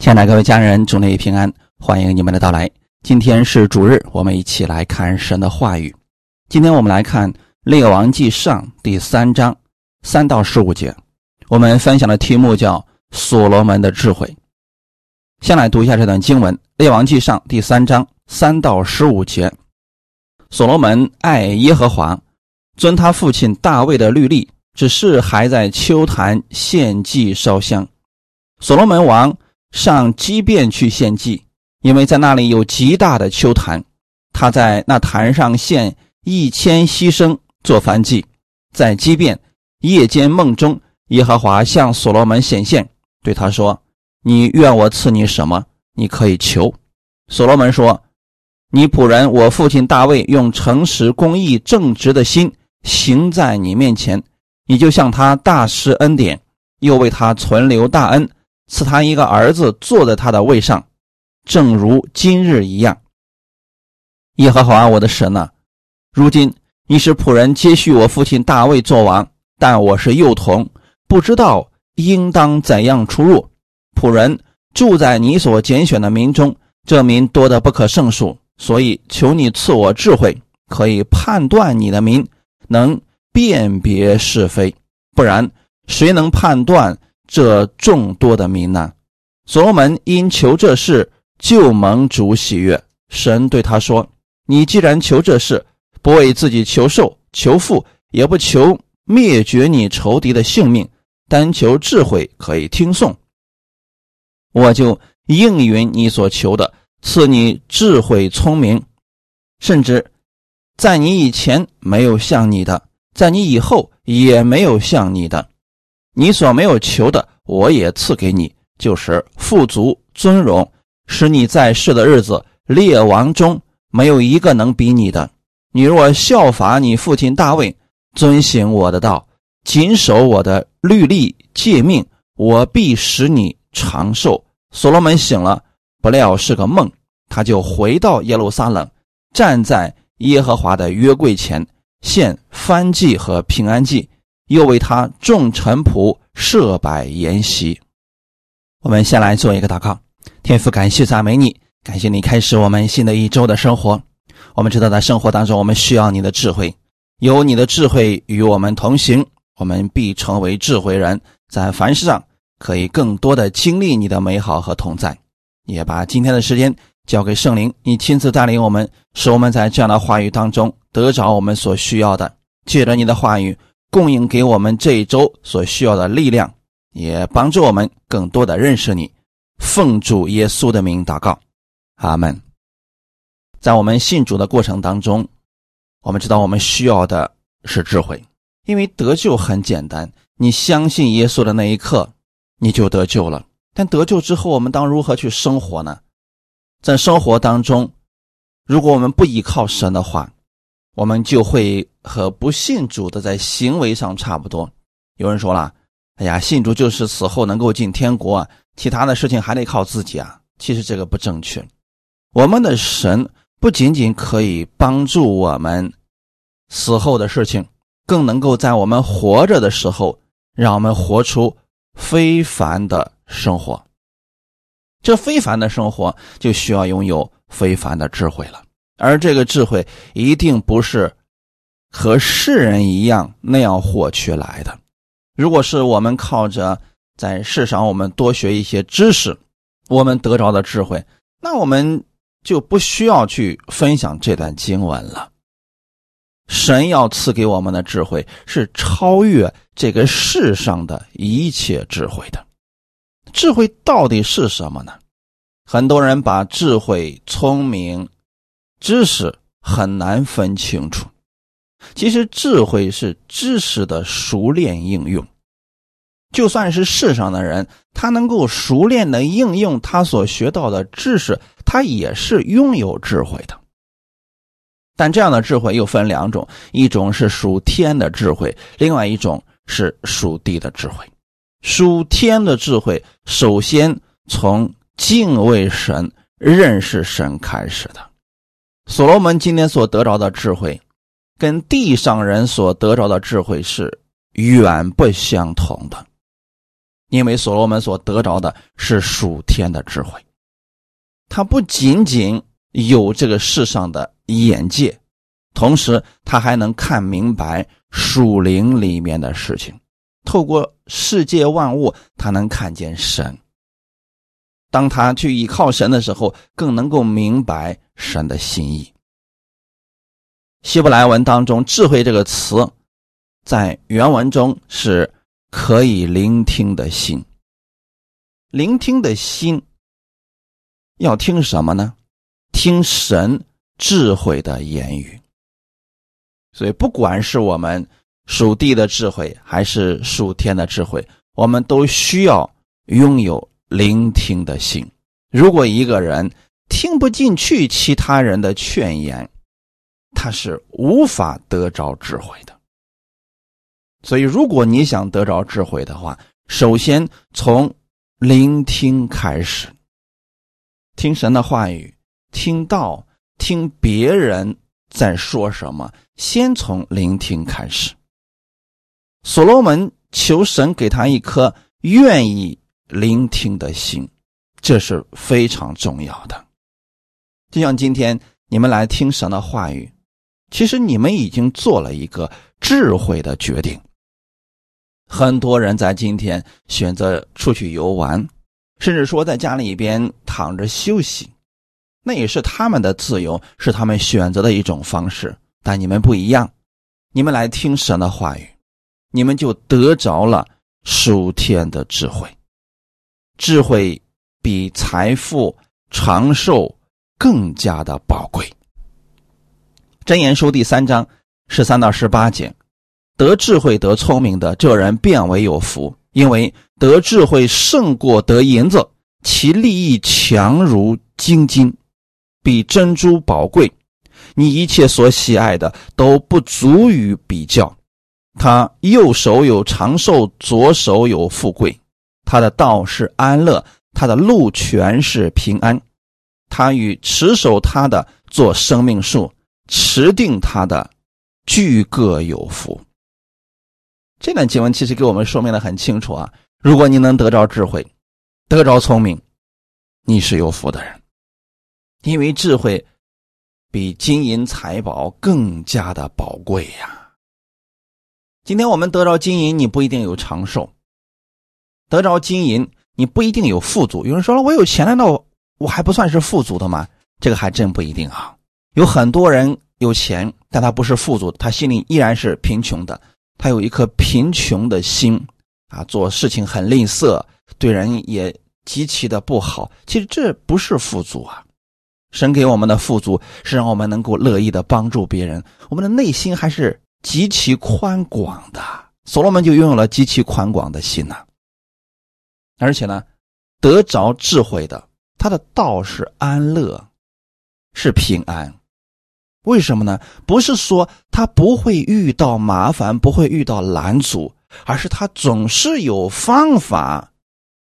亲爱的各位家人，祝你平安，欢迎你们的到来。今天是主日，我们一起来看神的话语。今天我们来看《列王记上》第三章三到十五节。我们分享的题目叫“所罗门的智慧”。先来读一下这段经文，《列王记上》第三章三到十五节。所罗门爱耶和华，遵他父亲大卫的律例，只是还在秋坛献祭烧香。所罗门王。上基遍去献祭，因为在那里有极大的丘坛，他在那坛上献一千牺牲做燔祭。在基遍夜间梦中，耶和华向所罗门显现，对他说：“你愿我赐你什么？你可以求。”所罗门说：“你仆人我父亲大卫用诚实、公义、正直的心行在你面前，你就向他大施恩典，又为他存留大恩。”赐他一个儿子坐在他的位上，正如今日一样。耶和华我的神呐，如今你是仆人接续我父亲大卫做王，但我是幼童，不知道应当怎样出入。仆人住在你所拣选的民中，这民多得不可胜数，所以求你赐我智慧，可以判断你的民，能辨别是非。不然，谁能判断？这众多的民难，所罗门因求这事，就蒙主喜悦。神对他说：“你既然求这事，不为自己求寿、求富，也不求灭绝你仇敌的性命，单求智慧，可以听颂，我就应允你所求的，赐你智慧、聪明，甚至在你以前没有像你的，在你以后也没有像你的。”你所没有求的，我也赐给你，就是富足、尊荣，使你在世的日子，列王中没有一个能比你的。你若效法你父亲大卫，遵行我的道，谨守我的律例诫命，我必使你长寿。所罗门醒了，不料是个梦，他就回到耶路撒冷，站在耶和华的约柜前，献燔祭和平安祭。又为他众臣仆设摆筵席。我们先来做一个祷告，天父，感谢赞美你，感谢你开始我们新的一周的生活。我们知道在生活当中，我们需要你的智慧，有你的智慧与我们同行，我们必成为智慧人，在凡事上可以更多的经历你的美好和同在。也把今天的时间交给圣灵，你亲自带领我们，使我们在这样的话语当中得着我们所需要的，借着你的话语。供应给我们这一周所需要的力量，也帮助我们更多的认识你。奉主耶稣的名祷告，阿门。在我们信主的过程当中，我们知道我们需要的是智慧，因为得救很简单，你相信耶稣的那一刻，你就得救了。但得救之后，我们当如何去生活呢？在生活当中，如果我们不依靠神的话，我们就会和不信主的在行为上差不多。有人说了：“哎呀，信主就是死后能够进天国，其他的事情还得靠自己啊。”其实这个不正确。我们的神不仅仅可以帮助我们死后的事情，更能够在我们活着的时候，让我们活出非凡的生活。这非凡的生活就需要拥有非凡的智慧了。而这个智慧一定不是和世人一样那样获取来的。如果是我们靠着在世上我们多学一些知识，我们得着的智慧，那我们就不需要去分享这段经文了。神要赐给我们的智慧是超越这个世上的一切智慧的。智慧到底是什么呢？很多人把智慧、聪明。知识很难分清楚，其实智慧是知识的熟练应用。就算是世上的人，他能够熟练的应用他所学到的知识，他也是拥有智慧的。但这样的智慧又分两种：一种是属天的智慧，另外一种是属地的智慧。属天的智慧，首先从敬畏神、认识神开始的。所罗门今天所得着的智慧，跟地上人所得着的智慧是远不相同的。因为所罗门所得着的是属天的智慧，他不仅仅有这个世上的眼界，同时他还能看明白属灵里面的事情。透过世界万物，他能看见神。当他去依靠神的时候，更能够明白神的心意。希伯来文当中“智慧”这个词，在原文中是可以聆听的心。聆听的心要听什么呢？听神智慧的言语。所以，不管是我们属地的智慧，还是属天的智慧，我们都需要拥有。聆听的心，如果一个人听不进去其他人的劝言，他是无法得着智慧的。所以，如果你想得着智慧的话，首先从聆听开始，听神的话语，听到听别人在说什么，先从聆听开始。所罗门求神给他一颗愿意。聆听的心，这是非常重要的。就像今天你们来听神的话语，其实你们已经做了一个智慧的决定。很多人在今天选择出去游玩，甚至说在家里边躺着休息，那也是他们的自由，是他们选择的一种方式。但你们不一样，你们来听神的话语，你们就得着了属天的智慧。智慧比财富、长寿更加的宝贵。箴言书第三章十三到十八节：得智慧、得聪明的这人，变为有福，因为得智慧胜过得银子，其利益强如金金，比珍珠宝贵。你一切所喜爱的都不足以比较。他右手有长寿，左手有富贵。他的道是安乐，他的路全是平安。他与持守他的做生命树，持定他的俱各有福。这段经文其实给我们说明的很清楚啊！如果你能得着智慧，得着聪明，你是有福的人，因为智慧比金银财宝更加的宝贵呀。今天我们得着金银，你不一定有长寿。得着金银，你不一定有富足。有人说了，我有钱，难道我还不算是富足的吗？这个还真不一定啊。有很多人有钱，但他不是富足，他心里依然是贫穷的。他有一颗贫穷的心啊，做事情很吝啬，对人也极其的不好。其实这不是富足啊。神给我们的富足是让我们能够乐意的帮助别人，我们的内心还是极其宽广的。所罗门就拥有了极其宽广的心呐。而且呢，得着智慧的，他的道是安乐，是平安。为什么呢？不是说他不会遇到麻烦，不会遇到拦阻，而是他总是有方法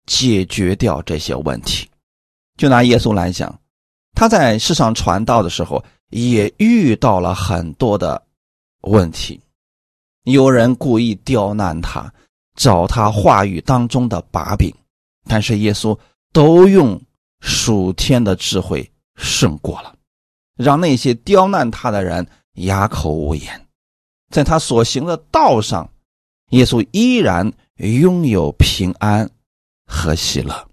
解决掉这些问题。就拿耶稣来讲，他在世上传道的时候，也遇到了很多的问题，有人故意刁难他。找他话语当中的把柄，但是耶稣都用属天的智慧胜过了，让那些刁难他的人哑口无言。在他所行的道上，耶稣依然拥有平安和喜乐。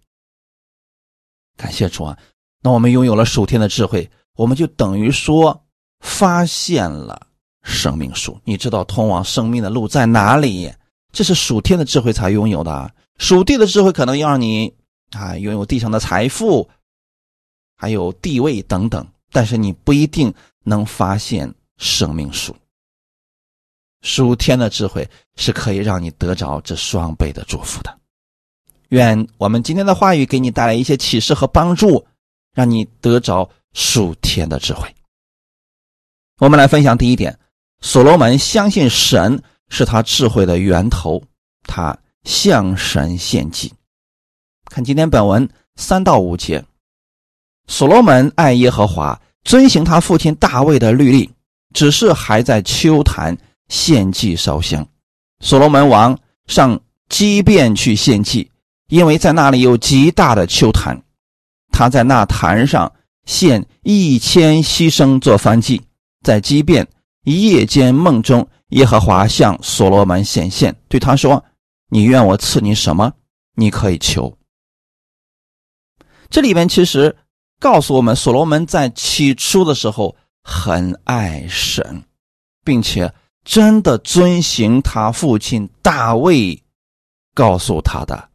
感谢主啊！那我们拥有了属天的智慧，我们就等于说发现了生命树。你知道通往生命的路在哪里？这是属天的智慧才拥有的，属地的智慧可能要让你啊拥有地上的财富，还有地位等等，但是你不一定能发现生命树。属天的智慧是可以让你得着这双倍的祝福的。愿我们今天的话语给你带来一些启示和帮助，让你得着属天的智慧。我们来分享第一点：所罗门相信神。是他智慧的源头，他向神献祭。看今天本文三到五节，所罗门爱耶和华，遵行他父亲大卫的律例，只是还在秋坛献祭烧香。所罗门王上基变去献祭，因为在那里有极大的秋坛，他在那坛上献一千牺牲做燔祭，在畸变夜间梦中，耶和华向所罗门显现，对他说：“你愿我赐你什么？你可以求。”这里边其实告诉我们，所罗门在起初的时候很爱神，并且真的遵行他父亲大卫告诉他的，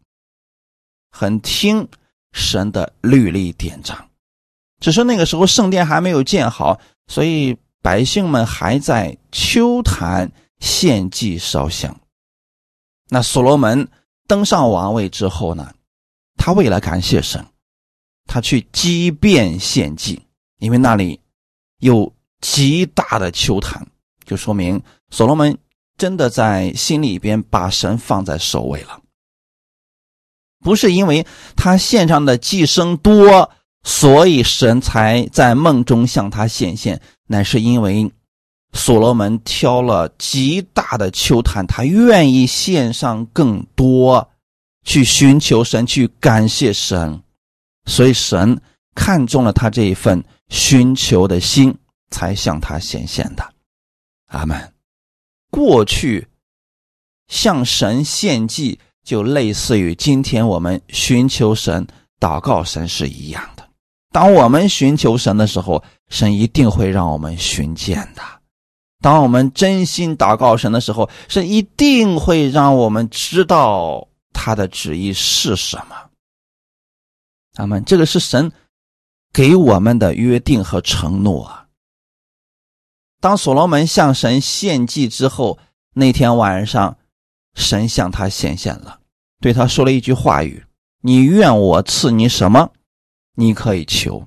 很听神的律例典章。只是那个时候圣殿还没有建好，所以百姓们还在秋坛献祭烧香。那所罗门登上王位之后呢，他为了感谢神。他去畸变献祭，因为那里有极大的秋坛，就说明所罗门真的在心里边把神放在首位了。不是因为他献上的祭牲多，所以神才在梦中向他显现，乃是因为所罗门挑了极大的秋坛，他愿意献上更多，去寻求神，去感谢神。所以神看中了他这一份寻求的心，才向他显现的。阿门。过去向神献祭，就类似于今天我们寻求神、祷告神是一样。当我们寻求神的时候，神一定会让我们寻见的；当我们真心祷告神的时候，神一定会让我们知道他的旨意是什么。他们这个是神给我们的约定和承诺啊。当所罗门向神献祭之后，那天晚上，神向他显现了，对他说了一句话语：“你愿我赐你什么，你可以求。”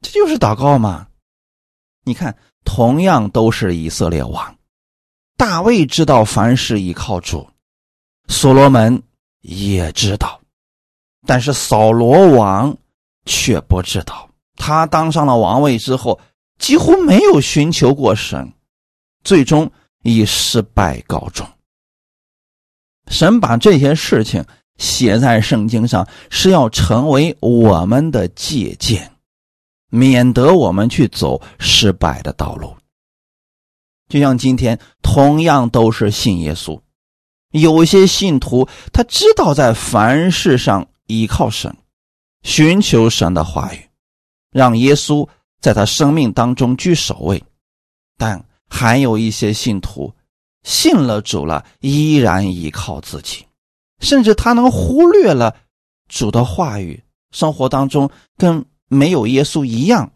这就是祷告嘛。你看，同样都是以色列王，大卫知道凡事依靠主，所罗门也知道。但是扫罗王却不知道，他当上了王位之后，几乎没有寻求过神，最终以失败告终。神把这些事情写在圣经上，是要成为我们的借鉴，免得我们去走失败的道路。就像今天，同样都是信耶稣，有些信徒他知道在凡事上。依靠神，寻求神的话语，让耶稣在他生命当中居首位。但还有一些信徒信了主了，依然依靠自己，甚至他能忽略了主的话语，生活当中跟没有耶稣一样。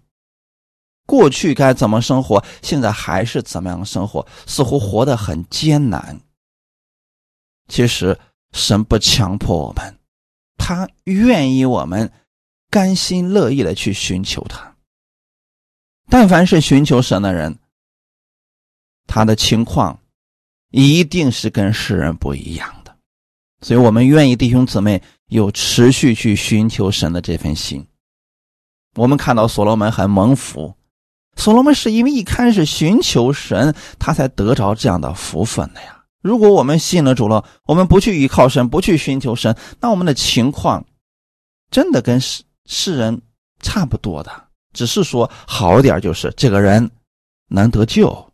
过去该怎么生活，现在还是怎么样生活，似乎活得很艰难。其实神不强迫我们。他愿意我们甘心乐意的去寻求他。但凡是寻求神的人，他的情况一定是跟世人不一样。所以，我们愿意弟兄姊妹有持续去寻求神的这份心。我们看到所罗门很蒙福，所罗门是因为一开始寻求神，他才得着这样的福分的呀。如果我们信了主了，我们不去依靠神，不去寻求神，那我们的情况真的跟世世人差不多的，只是说好一点，就是这个人能得救。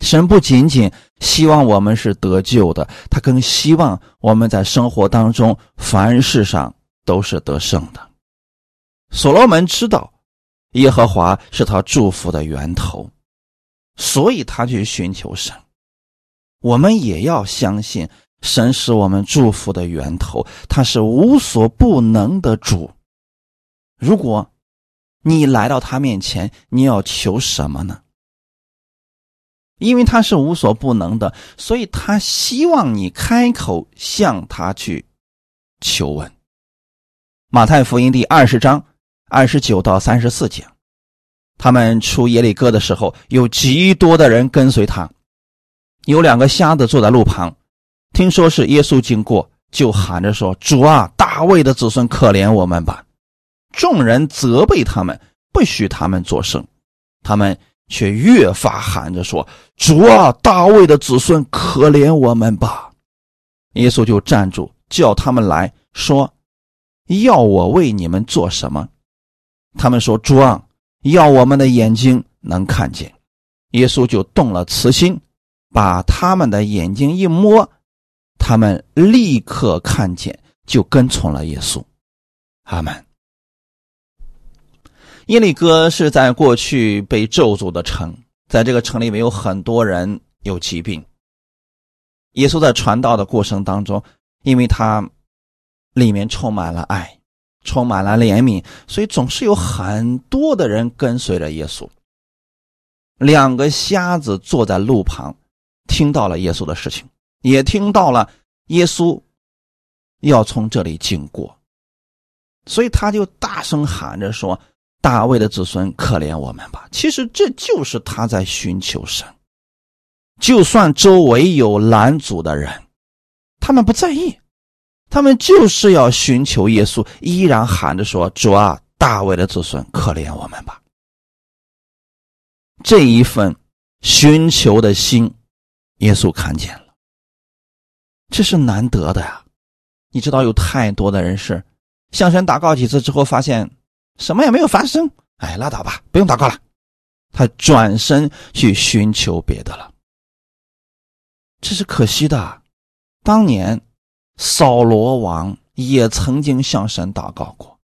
神不仅仅希望我们是得救的，他更希望我们在生活当中凡事上都是得胜的。所罗门知道耶和华是他祝福的源头，所以他去寻求神。我们也要相信神是我们祝福的源头，他是无所不能的主。如果你来到他面前，你要求什么呢？因为他是无所不能的，所以他希望你开口向他去求问。马太福音第二十章二十九到三十四节，他们出耶利哥的时候，有极多的人跟随他。有两个瞎子坐在路旁，听说是耶稣经过，就喊着说：“主啊，大卫的子孙，可怜我们吧！”众人责备他们，不许他们作声，他们却越发喊着说：“主啊，大卫的子孙，可怜我们吧！”耶稣就站住，叫他们来说：“要我为你们做什么？”他们说：“主啊，要我们的眼睛能看见。”耶稣就动了慈心，把他们的眼睛一摸，他们立刻看见，就跟从了耶稣。阿门。耶利哥是在过去被咒诅的城，在这个城里面有很多人有疾病。耶稣在传道的过程当中，因为他里面充满了爱，充满了怜悯，所以总是有很多的人跟随着耶稣。两个瞎子坐在路旁，听到了耶稣的事情，也听到了耶稣要从这里经过，所以他就大声喊着说。大卫的子孙，可怜我们吧！其实这就是他在寻求神。就算周围有拦阻的人，他们不在意，他们就是要寻求耶稣，依然喊着说：“主啊，大卫的子孙，可怜我们吧！”这一份寻求的心，耶稣看见了，这是难得的呀！你知道，有太多的人是向神祷告几次之后，发现。什么也没有发生，哎，拉倒吧，不用祷告了。他转身去寻求别的了，这是可惜的。当年扫罗王也曾经向神祷告过，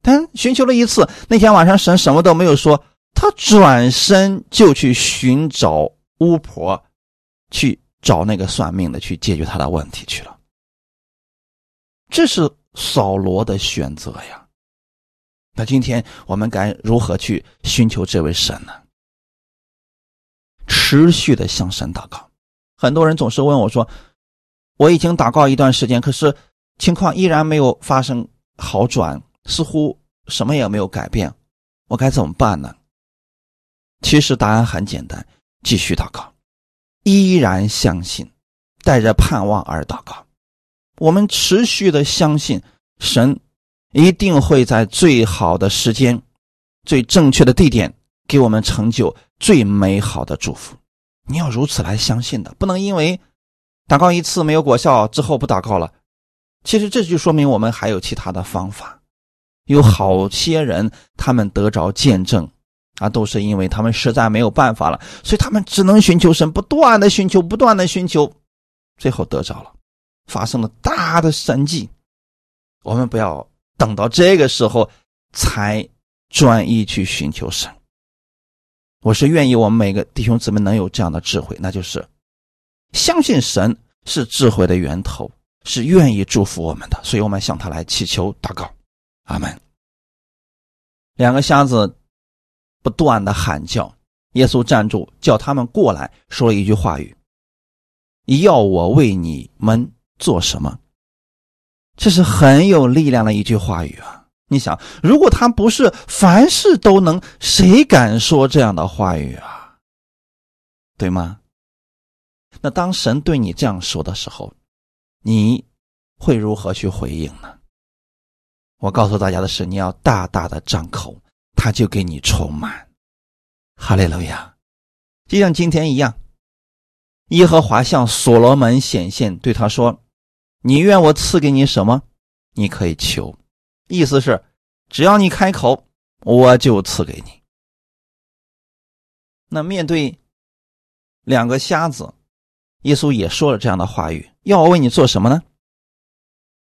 但寻求了一次，那天晚上神什么都没有说，他转身就去寻找巫婆，去找那个算命的去解决他的问题去了。这是扫罗的选择呀。那今天我们该如何去寻求这位神呢？持续的向神祷告。很多人总是问我说：“我已经祷告一段时间，可是情况依然没有发生好转，似乎什么也没有改变，我该怎么办呢？”其实答案很简单：继续祷告，依然相信，带着盼望而祷告。我们持续的相信神。一定会在最好的时间、最正确的地点给我们成就最美好的祝福。你要如此来相信的，不能因为祷告一次没有果效之后不祷告了。其实这就说明我们还有其他的方法。有好些人他们得着见证啊，都是因为他们实在没有办法了，所以他们只能寻求神，不断的寻求，不断的寻求，最后得着了，发生了大的神迹。我们不要。等到这个时候，才专一去寻求神。我是愿意我们每个弟兄姊妹能有这样的智慧，那就是相信神是智慧的源头，是愿意祝福我们的，所以我们向他来祈求祷告。阿门。两个瞎子不断的喊叫，耶稣站住，叫他们过来，说了一句话语：“要我为你们做什么？”这是很有力量的一句话语啊！你想，如果他不是凡事都能，谁敢说这样的话语啊？对吗？那当神对你这样说的时候，你会如何去回应呢？我告诉大家的是，你要大大的张口，他就给你充满。哈利路亚！就像今天一样，耶和华向所罗门显现，对他说。你愿我赐给你什么？你可以求，意思是，只要你开口，我就赐给你。那面对两个瞎子，耶稣也说了这样的话语：要我为你做什么呢？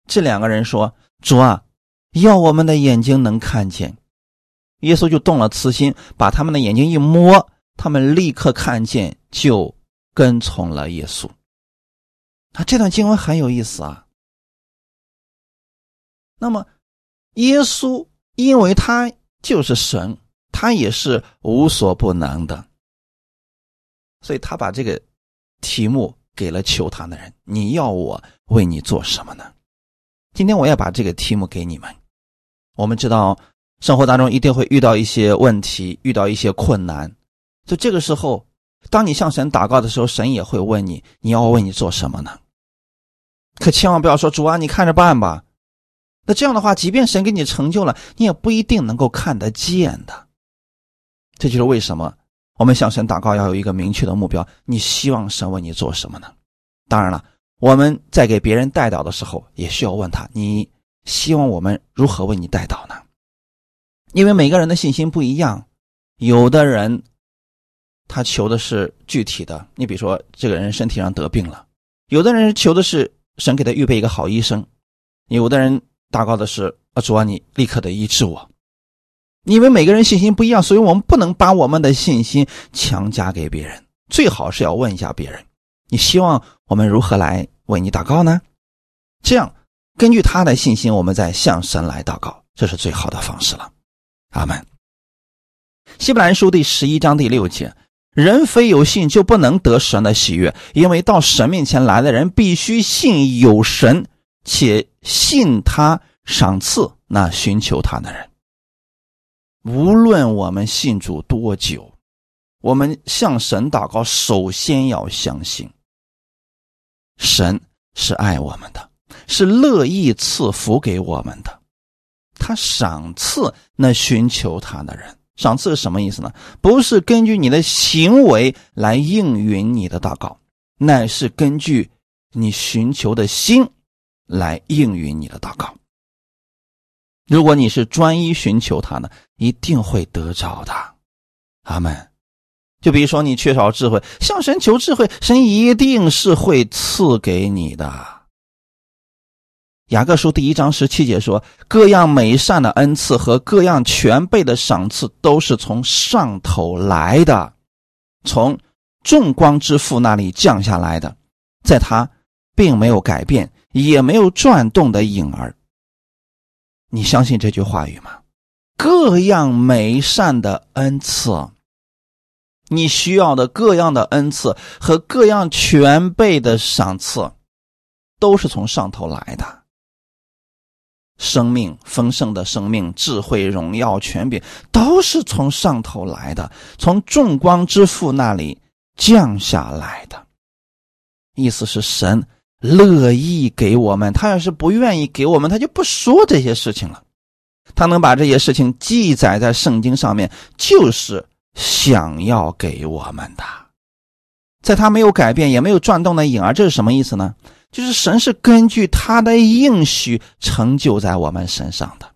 这两个人说：“主啊，要我们的眼睛能看见。”耶稣就动了慈心，把他们的眼睛一摸，他们立刻看见，就跟从了耶稣。啊，这段经文很有意思啊。那么，耶稣因为他就是神，他也是无所不能的，所以他把这个题目给了求他的人：“你要我为你做什么呢？”今天我要把这个题目给你们。我们知道，生活当中一定会遇到一些问题，遇到一些困难，就这个时候，当你向神祷告的时候，神也会问你：“你要我为你做什么呢？”可千万不要说主啊，你看着办吧。那这样的话，即便神给你成就了，你也不一定能够看得见的。这就是为什么我们向神祷告要有一个明确的目标。你希望神为你做什么呢？当然了，我们在给别人带祷的时候，也需要问他：你希望我们如何为你带祷呢？因为每个人的信心不一样，有的人他求的是具体的，你比如说这个人身体上得病了，有的人求的是神给他预备一个好医生，有的人祷告的是啊主啊你立刻的医治我。因为每个人信心不一样，所以我们不能把我们的信心强加给别人，最好是要问一下别人：你希望我们如何来为你祷告呢？这样根据他的信心，我们再向神来祷告，这是最好的方式了。阿门。希伯来书第十一章第六节：人非有信就不能得神的喜悦，因为到神面前来的人必须信有神，且信他赏赐那寻求他的人。无论我们信主多久，我们向神祷告，首先要相信，神是爱我们的，是乐意赐福给我们的。他赏赐那寻求他的人，赏赐是什么意思呢？不是根据你的行为来应允你的祷告，乃是根据你寻求的心来应允你的祷告。如果你是专一寻求他呢，一定会得着的，阿门。就比如说你缺少智慧，向神求智慧，神一定是会赐给你的。雅各书第一章十七节说：“各样美善的恩赐和各样全备的赏赐，都是从上头来的，从众光之父那里降下来的，在他并没有改变，也没有转动的影儿。”你相信这句话语吗？各样美善的恩赐，你需要的各样的恩赐和各样全备的赏赐，都是从上头来的。生命丰盛的生命、智慧、荣耀、权柄，都是从上头来的，从众光之父那里降下来的。意思是神。乐意给我们，他要是不愿意给我们，他就不说这些事情了。他能把这些事情记载在圣经上面，就是想要给我们的。在他没有改变，也没有转动的影儿，这是什么意思呢？就是神是根据他的应许成就在我们身上的。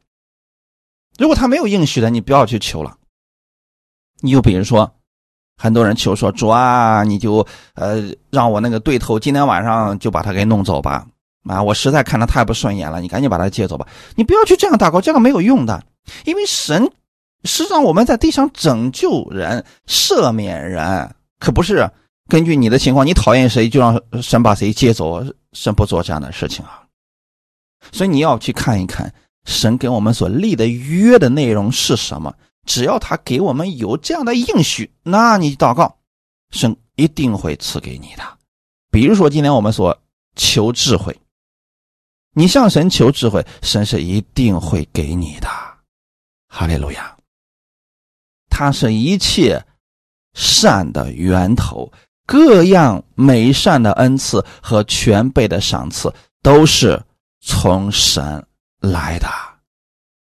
如果他没有应许的，你不要去求了。你就比如说。很多人求说主啊，你就呃让我那个对头今天晚上就把他给弄走吧啊！我实在看他太不顺眼了，你赶紧把他接走吧。你不要去这样祷告，这个没有用的。因为神是让我们在地上拯救人、赦免人，可不是根据你的情况，你讨厌谁就让神把谁接走。神不做这样的事情啊。所以你要去看一看神给我们所立的约的内容是什么。只要他给我们有这样的应许，那你祷告，神一定会赐给你的。比如说今天我们所求智慧，你向神求智慧，神是一定会给你的。哈利路亚！他是一切善的源头，各样美善的恩赐和全备的赏赐都是从神来的。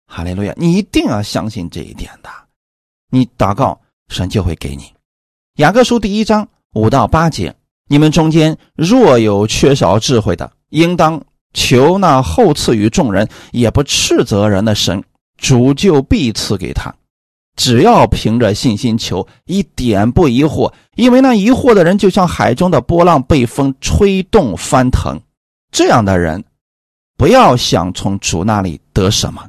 哈利路亚！你一定要相信这一点的，你祷告神就会给你。雅各书第一章五到八节：你们中间若有缺少智慧的，应当求那后赐予众人，也不斥责人的神，主就必赐给他。只要凭着信心求，一点不疑惑，因为那疑惑的人就像海中的波浪，被风吹动翻腾。这样的人，不要想从主那里得什么。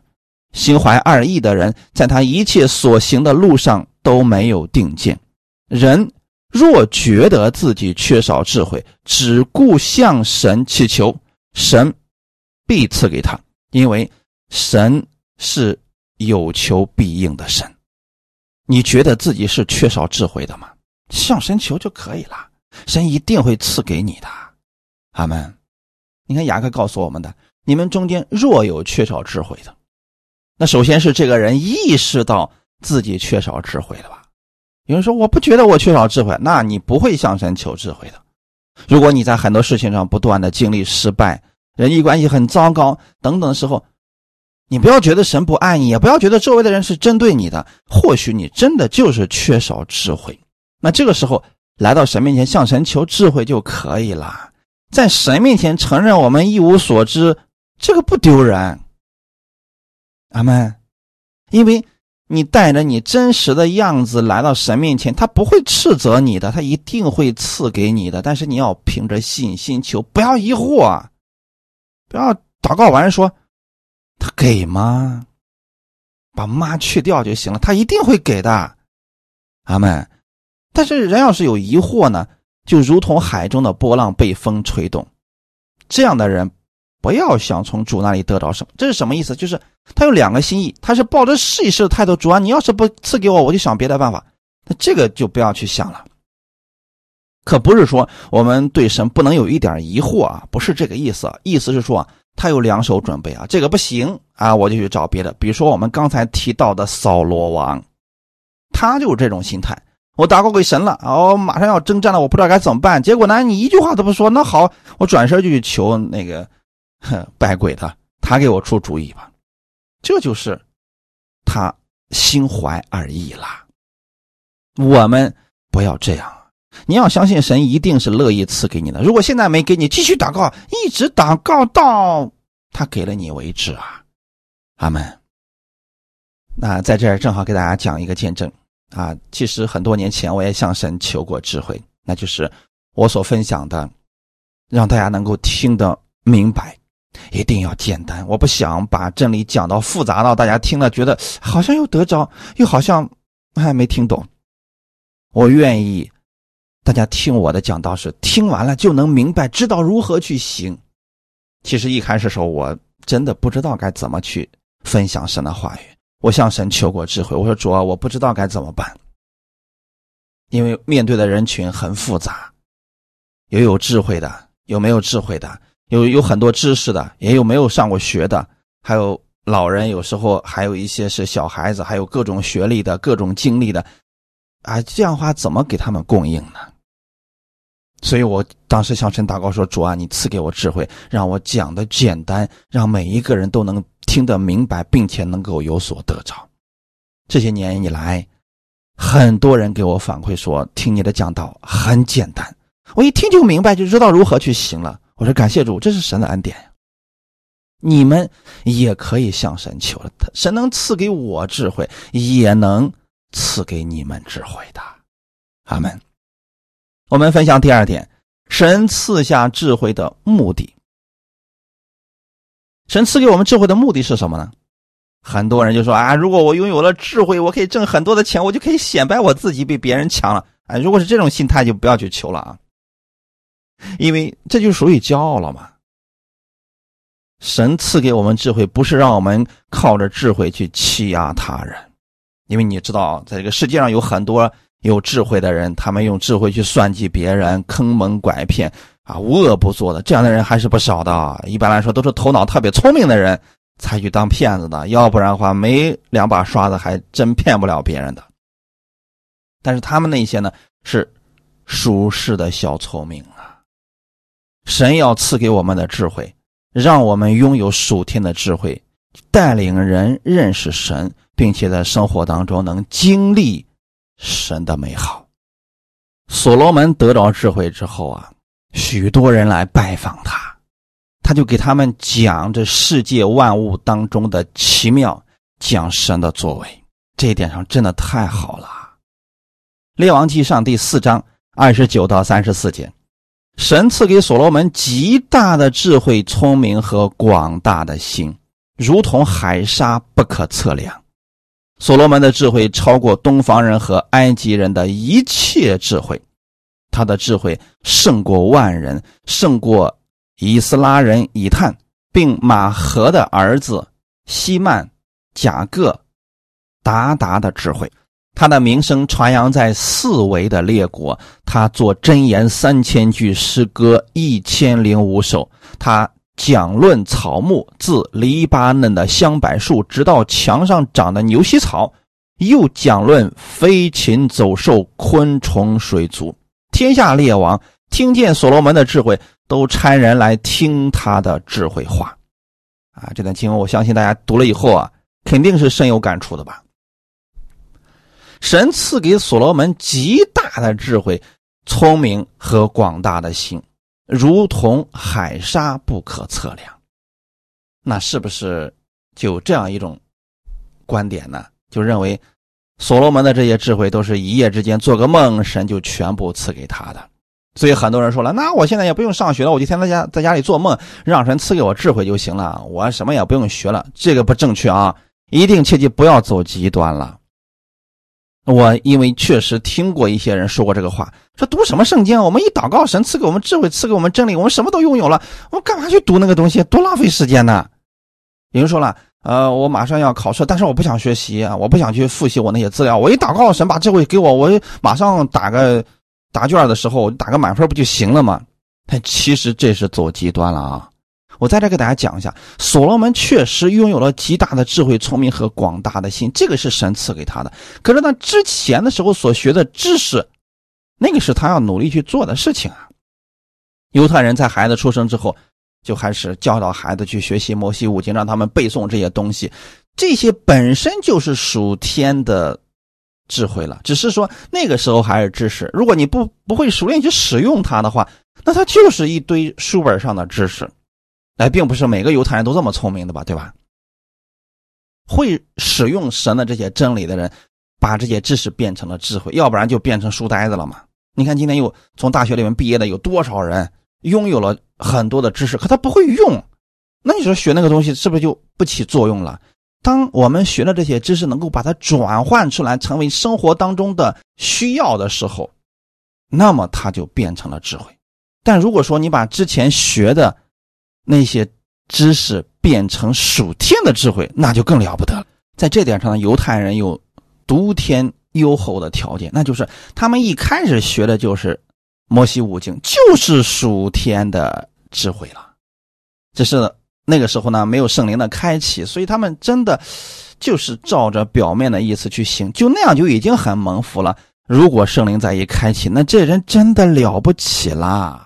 心怀二意的人，在他一切所行的路上都没有定见。人若觉得自己缺少智慧，只顾向神祈求，神必赐给他，因为神是有求必应的神。你觉得自己是缺少智慧的吗？向神求就可以了，神一定会赐给你的。阿门。你看雅各告诉我们的：你们中间若有缺少智慧的。那首先是这个人意识到自己缺少智慧了吧？有人说我不觉得我缺少智慧，那你不会向神求智慧的。如果你在很多事情上不断的经历失败，人际关系很糟糕等等的时候，你不要觉得神不爱你，也不要觉得周围的人是针对你的。或许你真的就是缺少智慧。那这个时候来到神面前向神求智慧就可以了。在神面前承认我们一无所知，这个不丢人。阿门。因为你带着你真实的样子来到神面前，他不会斥责你的，他一定会赐给你的。但是你要凭着信心求，不要疑惑，不要祷告完说给吗？把妈去掉就行了，他一定会给的。阿门。但是人要是有疑惑呢，就如同海中的波浪被风吹动，这样的人不要想从主那里得到什么。这是什么意思？就是他有两个心意，他是抱着试一试的态度。主啊，你要是不赐给我，我就想别的办法。那这个就不要去想了。可不是说我们对神不能有一点疑惑啊，不是这个意思。意思是说他有两手准备啊，这个不行啊，我就去找别的。比如说我们刚才提到的扫罗王，他就是这种心态。我祷告给神了，我马上要征战了，我不知道该怎么办。结果呢，你一句话都不说。那好，我转身就去求那个拜鬼的，他给我出主意吧。这就是他心怀二意啦。我们不要这样，你要相信神一定是乐意赐给你的。如果现在没给你，继续祷告，一直祷告到他给了你为止啊。阿门。那在这儿正好给大家讲一个见证。啊，其实很多年前我也向神求过智慧，那就是我所分享的，让大家能够听得明白，一定要简单。我不想把真理讲到复杂到大家听了觉得好像又得着，又好像还没听懂。我愿意大家听我的讲道是听完了就能明白，知道如何去行。其实一开始时候我真的不知道该怎么去分享神的话语。我向神求过智慧，我说主啊，我不知道该怎么办，因为面对的人群很复杂，有有智慧的，有没有智慧的，有有很多知识的，也有没有上过学的，还有老人，有时候还有一些是小孩子，还有各种学历的、各种经历的，啊，这样的话怎么给他们供应呢？所以我当时向神祷告说：“主啊，你赐给我智慧，让我讲的简单，让每一个人都能。”听得明白，并且能够有所得着。这些年以来，很多人给我反馈说，听你的讲道很简单，我一听就明白，就知道如何去行了。我说感谢主，这是神的恩典。你们也可以向神求了，神能赐给我智慧，也能赐给你们智慧的。阿门。我们分享第二点，神赐下智慧的目的。神赐给我们智慧的目的是什么呢？很多人就说啊，如果我拥有了智慧，我可以挣很多的钱，我就可以显摆我自己比别人强了。哎，如果是这种心态，就不要去求了啊，因为这就属于骄傲了嘛。神赐给我们智慧，不是让我们靠着智慧去欺压他人，因为你知道，在这个世界上有很多有智慧的人，他们用智慧去算计别人，坑蒙拐骗。啊，无恶不作的这样的人还是不少的。一般来说，都是头脑特别聪明的人才去当骗子的，要不然的话，没两把刷子还真骗不了别人的。但是他们那些呢，是属世的小聪明啊。神要赐给我们的智慧，让我们拥有属天的智慧，带领人认识神，并且在生活当中能经历神的美好。所罗门得着智慧之后啊。许多人来拜访他，他就给他们讲这世界万物当中的奇妙，讲神的作为。这一点上真的太好了。列王记上第四章二十九到三十四节，神赐给所罗门极大的智慧、聪明和广大的心，如同海沙不可测量。所罗门的智慧超过东方人和埃及人的一切智慧。他的智慧胜过万人，胜过以斯拉人以探，并马和的儿子西曼、贾各、达达的智慧。他的名声传扬在四维的列国。他作箴言三千句，诗歌一千零五首。他讲论草木，自黎巴嫩的香柏树，直到墙上长的牛膝草，又讲论飞禽走兽、昆虫水族。天下列王听见所罗门的智慧，都差人来听他的智慧话。啊，这段经文我相信大家读了以后啊，肯定是深有感触的吧。神赐给所罗门极大的智慧、聪明和广大的心，如同海沙不可测量。那是不是就这样一种观点呢？就认为所罗门的这些智慧都是一夜之间做个梦，神就全部赐给他的。所以很多人说了，那我现在也不用上学了，我就天天在家在家里做梦，让神赐给我智慧就行了，我什么也不用学了。这个不正确啊！一定切记不要走极端了。我因为确实听过一些人说过这个话，说读什么圣经，我们一祷告，神赐给我们智慧，赐给我们真理，我们什么都拥有了，我们干嘛去读那个东西，多浪费时间呢？有人说了，呃，我马上要考试，但是我不想学习啊，我不想去复习我那些资料，我一祷告，神把智慧给我，我马上打个。答卷的时候打个满分不就行了吗？但其实这是走极端了啊！我在这给大家讲一下，所罗门确实拥有了极大的智慧、聪明和广大的心，这个是神赐给他的。可是他之前的时候所学的知识，那个是他要努力去做的事情啊。犹太人在孩子出生之后，就开始教导孩子去学习摩西五经，让他们背诵这些东西，这些本身就是属天的。智慧了，只是说那个时候还是知识。如果你不不会熟练去使用它的话，那它就是一堆书本上的知识。哎，并不是每个犹太人都这么聪明的吧？对吧？会使用神的这些真理的人，把这些知识变成了智慧，要不然就变成书呆子了嘛。你看今天又从大学里面毕业的有多少人，拥有了很多的知识，可他不会用，那你说学那个东西是不是就不起作用了？当我们学了这些知识，能够把它转换出来，成为生活当中的需要的时候，那么它就变成了智慧。但如果说你把之前学的那些知识变成属天的智慧，那就更了不得了。在这点上呢，犹太人有独天优厚的条件，那就是他们一开始学的就是摩西五经，就是属天的智慧了。只是。那个时候呢，没有圣灵的开启，所以他们真的就是照着表面的意思去行，就那样就已经很蒙福了。如果圣灵再一开启，那这人真的了不起啦！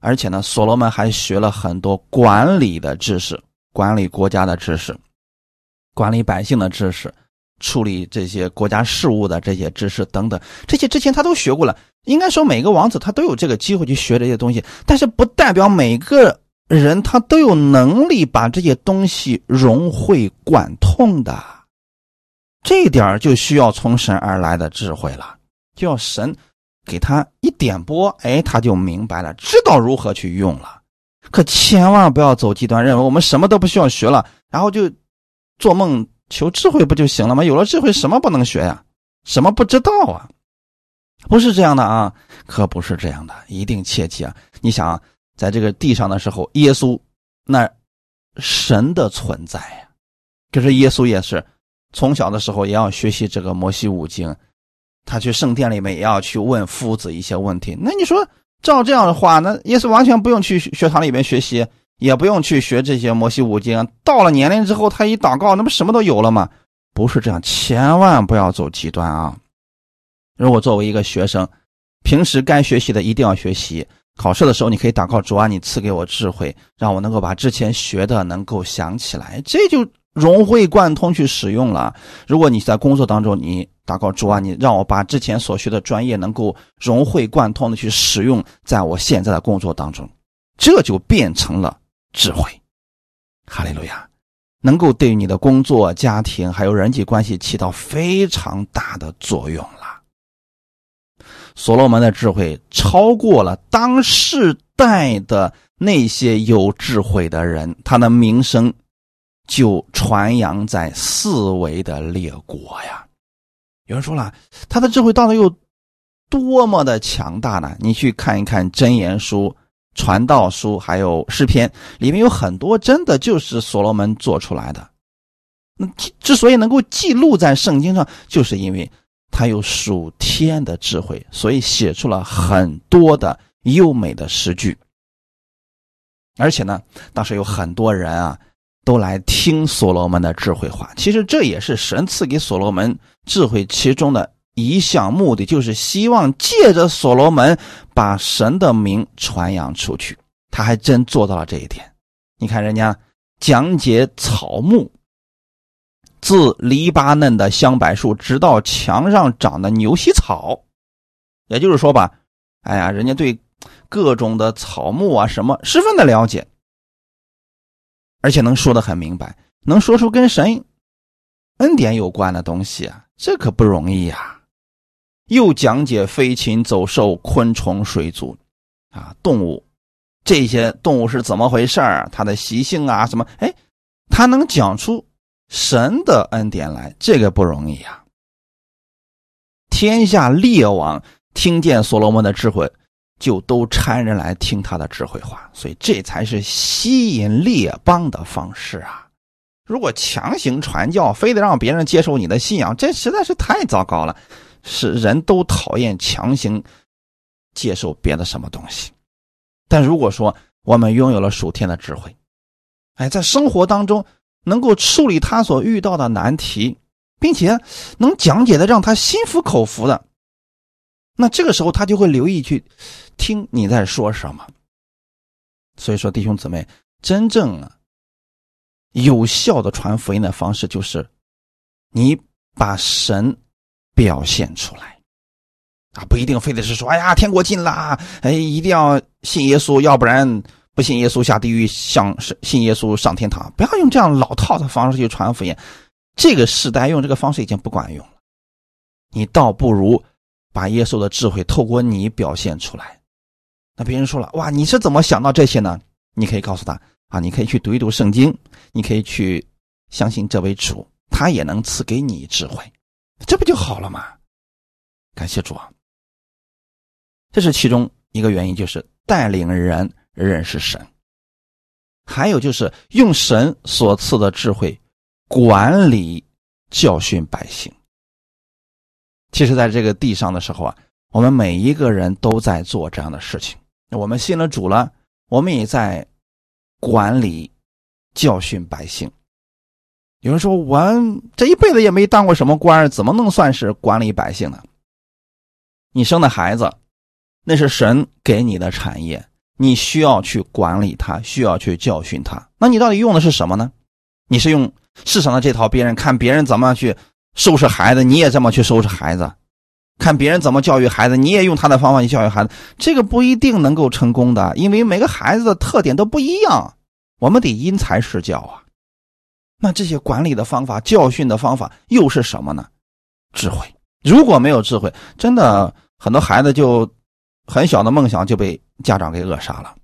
而且呢，所罗门还学了很多管理的知识，管理国家的知识，管理百姓的知识，处理这些国家事务的这些知识等等，这些之前他都学过了。应该说，每个王子他都有这个机会去学这些东西，但是不代表每个。人他都有能力把这些东西融会贯通的，这一点就需要从神而来的智慧了，就要神给他一点拨，哎，他就明白了，知道如何去用了。可千万不要走极端，认为我们什么都不需要学了，然后就做梦求智慧不就行了吗？有了智慧，什么不能学呀？什么不知道啊？不是这样的啊，可不是这样的，一定切记啊！你想。在这个地上的时候，耶稣那神的存在呀，可是耶稣也是从小的时候也要学习这个摩西五经，他去圣殿里面也要去问夫子一些问题。那你说照这样的话，那耶稣完全不用去学堂里面学习，也不用去学这些摩西五经。到了年龄之后，他一祷告，那不什么都有了吗？不是这样，千万不要走极端啊！如果作为一个学生，平时该学习的一定要学习。考试的时候，你可以祷告主啊，你赐给我智慧，让我能够把之前学的能够想起来，这就融会贯通去使用了。如果你在工作当中，你祷告主啊，你让我把之前所学的专业能够融会贯通的去使用在我现在的工作当中，这就变成了智慧。哈利路亚，能够对你的工作、家庭还有人际关系起到非常大的作用了。所罗门的智慧超过了当世代的那些有智慧的人，他的名声就传扬在四维的列国呀。有人说了，他的智慧到底有多么的强大呢？你去看一看《真言书》《传道书》还有《诗篇》，里面有很多真的就是所罗门做出来的。那之所以能够记录在圣经上，就是因为。他有属天的智慧，所以写出了很多的优美的诗句。而且呢，当时有很多人啊，都来听所罗门的智慧话。其实这也是神赐给所罗门智慧其中的一项目的，就是希望借着所罗门把神的名传扬出去。他还真做到了这一点。你看人家讲解草木。自黎巴嫩的香柏树，直到墙上长的牛膝草，也就是说吧，哎呀，人家对各种的草木啊什么，十分的了解，而且能说的很明白，能说出跟神恩典有关的东西啊，这可不容易呀。又讲解飞禽走兽、昆虫、水族，啊，动物，这些动物是怎么回事儿？它的习性啊，什么？哎，他能讲出神的恩典来，这个不容易呀。天下列王听见所罗门的智慧，就都搀人来听他的智慧话，所以这才是吸引列邦的方式啊！如果强行传教，非得让别人接受你的信仰，这实在是太糟糕了。是人都讨厌强行接受别的什么东西，但如果说我们拥有了属天的智慧，哎，在生活当中能够处理他所遇到的难题，并且能讲解的让他心服口服的，那这个时候他就会留意去听你在说什么。所以说，弟兄姊妹，真正有效的传福音的方式就是你把神。表现出来，啊，不一定非得是说，哎呀，天国近了，哎，一定要信耶稣，要不然不信耶稣下地狱，想信耶稣上天堂。不要用这样老套的方式去传福音，这个时代用这个方式已经不管用了。你倒不如把耶稣的智慧透过你表现出来。那别人说了，哇，你是怎么想到这些呢？你可以告诉他，啊，你可以去读一读圣经，你可以去相信这位主，他也能赐给你智慧。这不就好了吗？感谢主啊！这是其中一个原因，就是带领人认识神，还有就是用神所赐的智慧管理教训百姓。其实，在这个地上的时候啊，我们每一个人都在做这样的事情。我们信了主了，我们也在管理教训百姓。有人说：“我这一辈子也没当过什么官，怎么能算是管理百姓呢？”你生的孩子，那是神给你的产业，你需要去管理他，需要去教训他。那你到底用的是什么呢？你是用世上的这套，别人看别人怎么样去收拾孩子，你也这么去收拾孩子；看别人怎么教育孩子，你也用他的方法去教育孩子。这个不一定能够成功的，因为每个孩子的特点都不一样，我们得因材施教啊。那这些管理的方法、教训的方法又是什么呢？智慧。如果没有智慧，真的很多孩子就很小的梦想就被家长给扼杀了。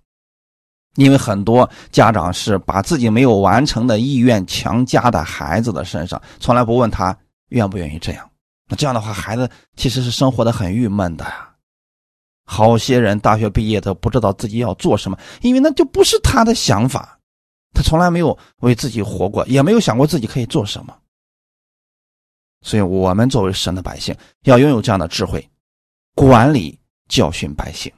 因为很多家长是把自己没有完成的意愿强加在孩子的身上，从来不问他愿不愿意这样。那这样的话，孩子其实是生活的很郁闷的呀。好些人大学毕业都不知道自己要做什么，因为那就不是他的想法。他从来没有为自己活过，也没有想过自己可以做什么。所以，我们作为神的百姓，要拥有这样的智慧，管理、教训百姓。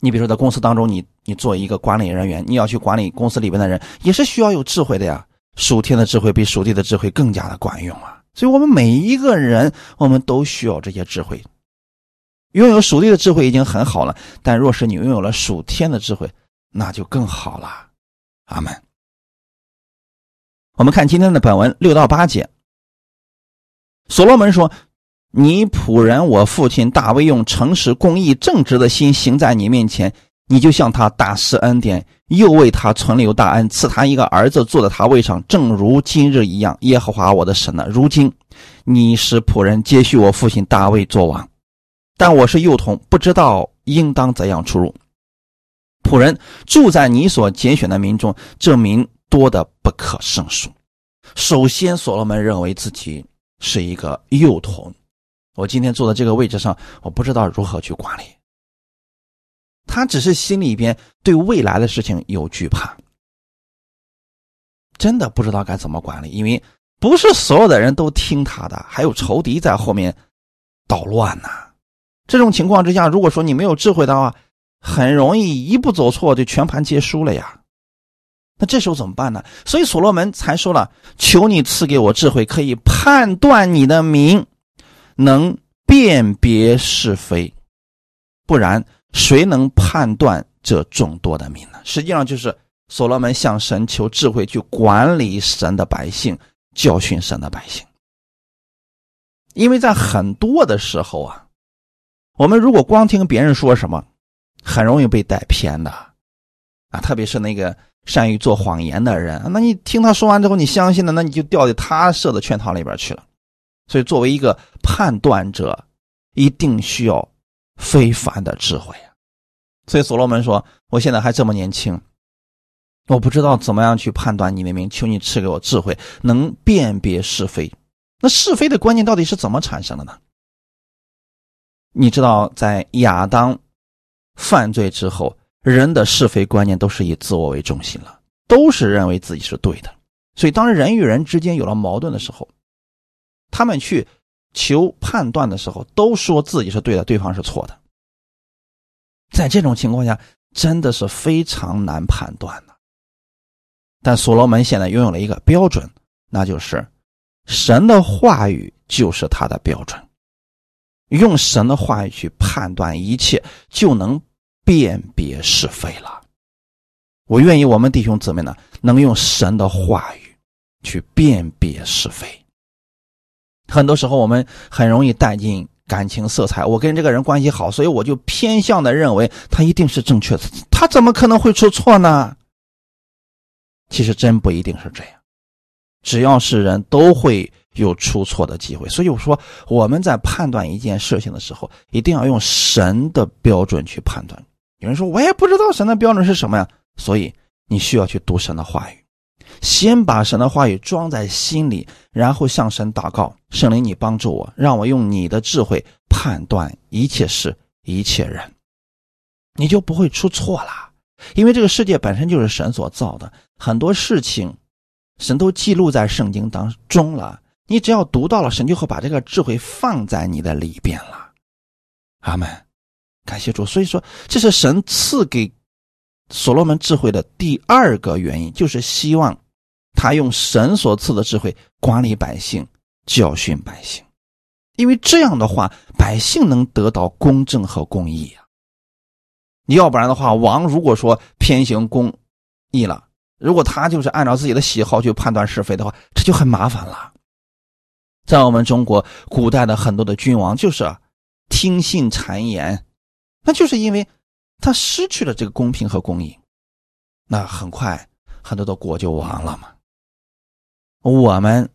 你比如说，在公司当中，你你做一个管理人员，你要去管理公司里边的人，也是需要有智慧的呀。属天的智慧比属地的智慧更加的管用啊！所以，我们每一个人，我们都需要这些智慧。拥有属地的智慧已经很好了，但若是你拥有了属天的智慧，那就更好了。阿门。我们看今天的本文六到八节。所罗门说：“你仆人我父亲大卫用诚实、公义、正直的心行在你面前，你就向他大施恩典，又为他存留大恩，赐他一个儿子坐在他位上，正如今日一样。耶和华我的神呢？如今你使仆人接续我父亲大卫做王，但我是幼童，不知道应当怎样出入。”仆人住在你所拣选的民中，这民多的不可胜数。首先，所罗门认为自己是一个幼童。我今天坐在这个位置上，我不知道如何去管理。他只是心里边对未来的事情有惧怕，真的不知道该怎么管理，因为不是所有的人都听他的，还有仇敌在后面捣乱呢。这种情况之下，如果说你没有智慧的话，很容易一步走错就全盘皆输了呀，那这时候怎么办呢？所以所罗门才说了：“求你赐给我智慧，可以判断你的名，能辨别是非，不然谁能判断这众多的名呢？”实际上就是所罗门向神求智慧，去管理神的百姓，教训神的百姓。因为在很多的时候啊，我们如果光听别人说什么，很容易被带偏的啊，特别是那个善于做谎言的人，那你听他说完之后，你相信了，那你就掉在他设的圈套里边去了。所以，作为一个判断者，一定需要非凡的智慧啊。所以，所罗门说：“我现在还这么年轻，我不知道怎么样去判断你的名，求你赐给我智慧，能辨别是非。那是非的观念到底是怎么产生的呢？你知道，在亚当犯罪之后，人的是非观念都是以自我为中心了，都是认为自己是对的。所以，当人与人之间有了矛盾的时候，他们去求判断的时候，都说自己是对的，对方是错的。在这种情况下，真的是非常难判断的。但所罗门现在拥有了一个标准，那就是神的话语就是他的标准，用神的话语去判断一切，就能辨别是非了。我愿意我们弟兄姊妹呢，能用神的话语去辨别是非。很多时候，我们很容易带进感情色彩。我跟这个人关系好，所以我就偏向的认为他一定是正确的。他怎么可能会出错呢？其实真不一定是这样。只要是人都会有出错的机会。所以我说，我们在判断一件事情的时候，一定要用神的标准去判断。有人说，我也不知道神的标准是什么呀？所以你需要去读神的话语。先把神的话语装在心里，然后向神祷告：“圣灵，你帮助我，让我用你的智慧判断一切事、一切人，你就不会出错了。因为这个世界本身就是神所造的，很多事情神都记录在圣经当中了。你只要读到了，神就会把这个智慧放在你的里边了。阿门，感谢主。所以说，这是神赐给所罗门智慧的第二个原因，就是希望。他用神所赐的智慧管理百姓，教训百姓，因为这样的话，百姓能得到公正和公义呀。你要不然的话，王如果说偏行公义了，如果他就是按照自己的喜好去判断是非的话，这就很麻烦了。在我们中国古代的很多的君王，就是听信谗言，那就是因为他失去了这个公平和公义，那很快很多的国就亡了嘛。我们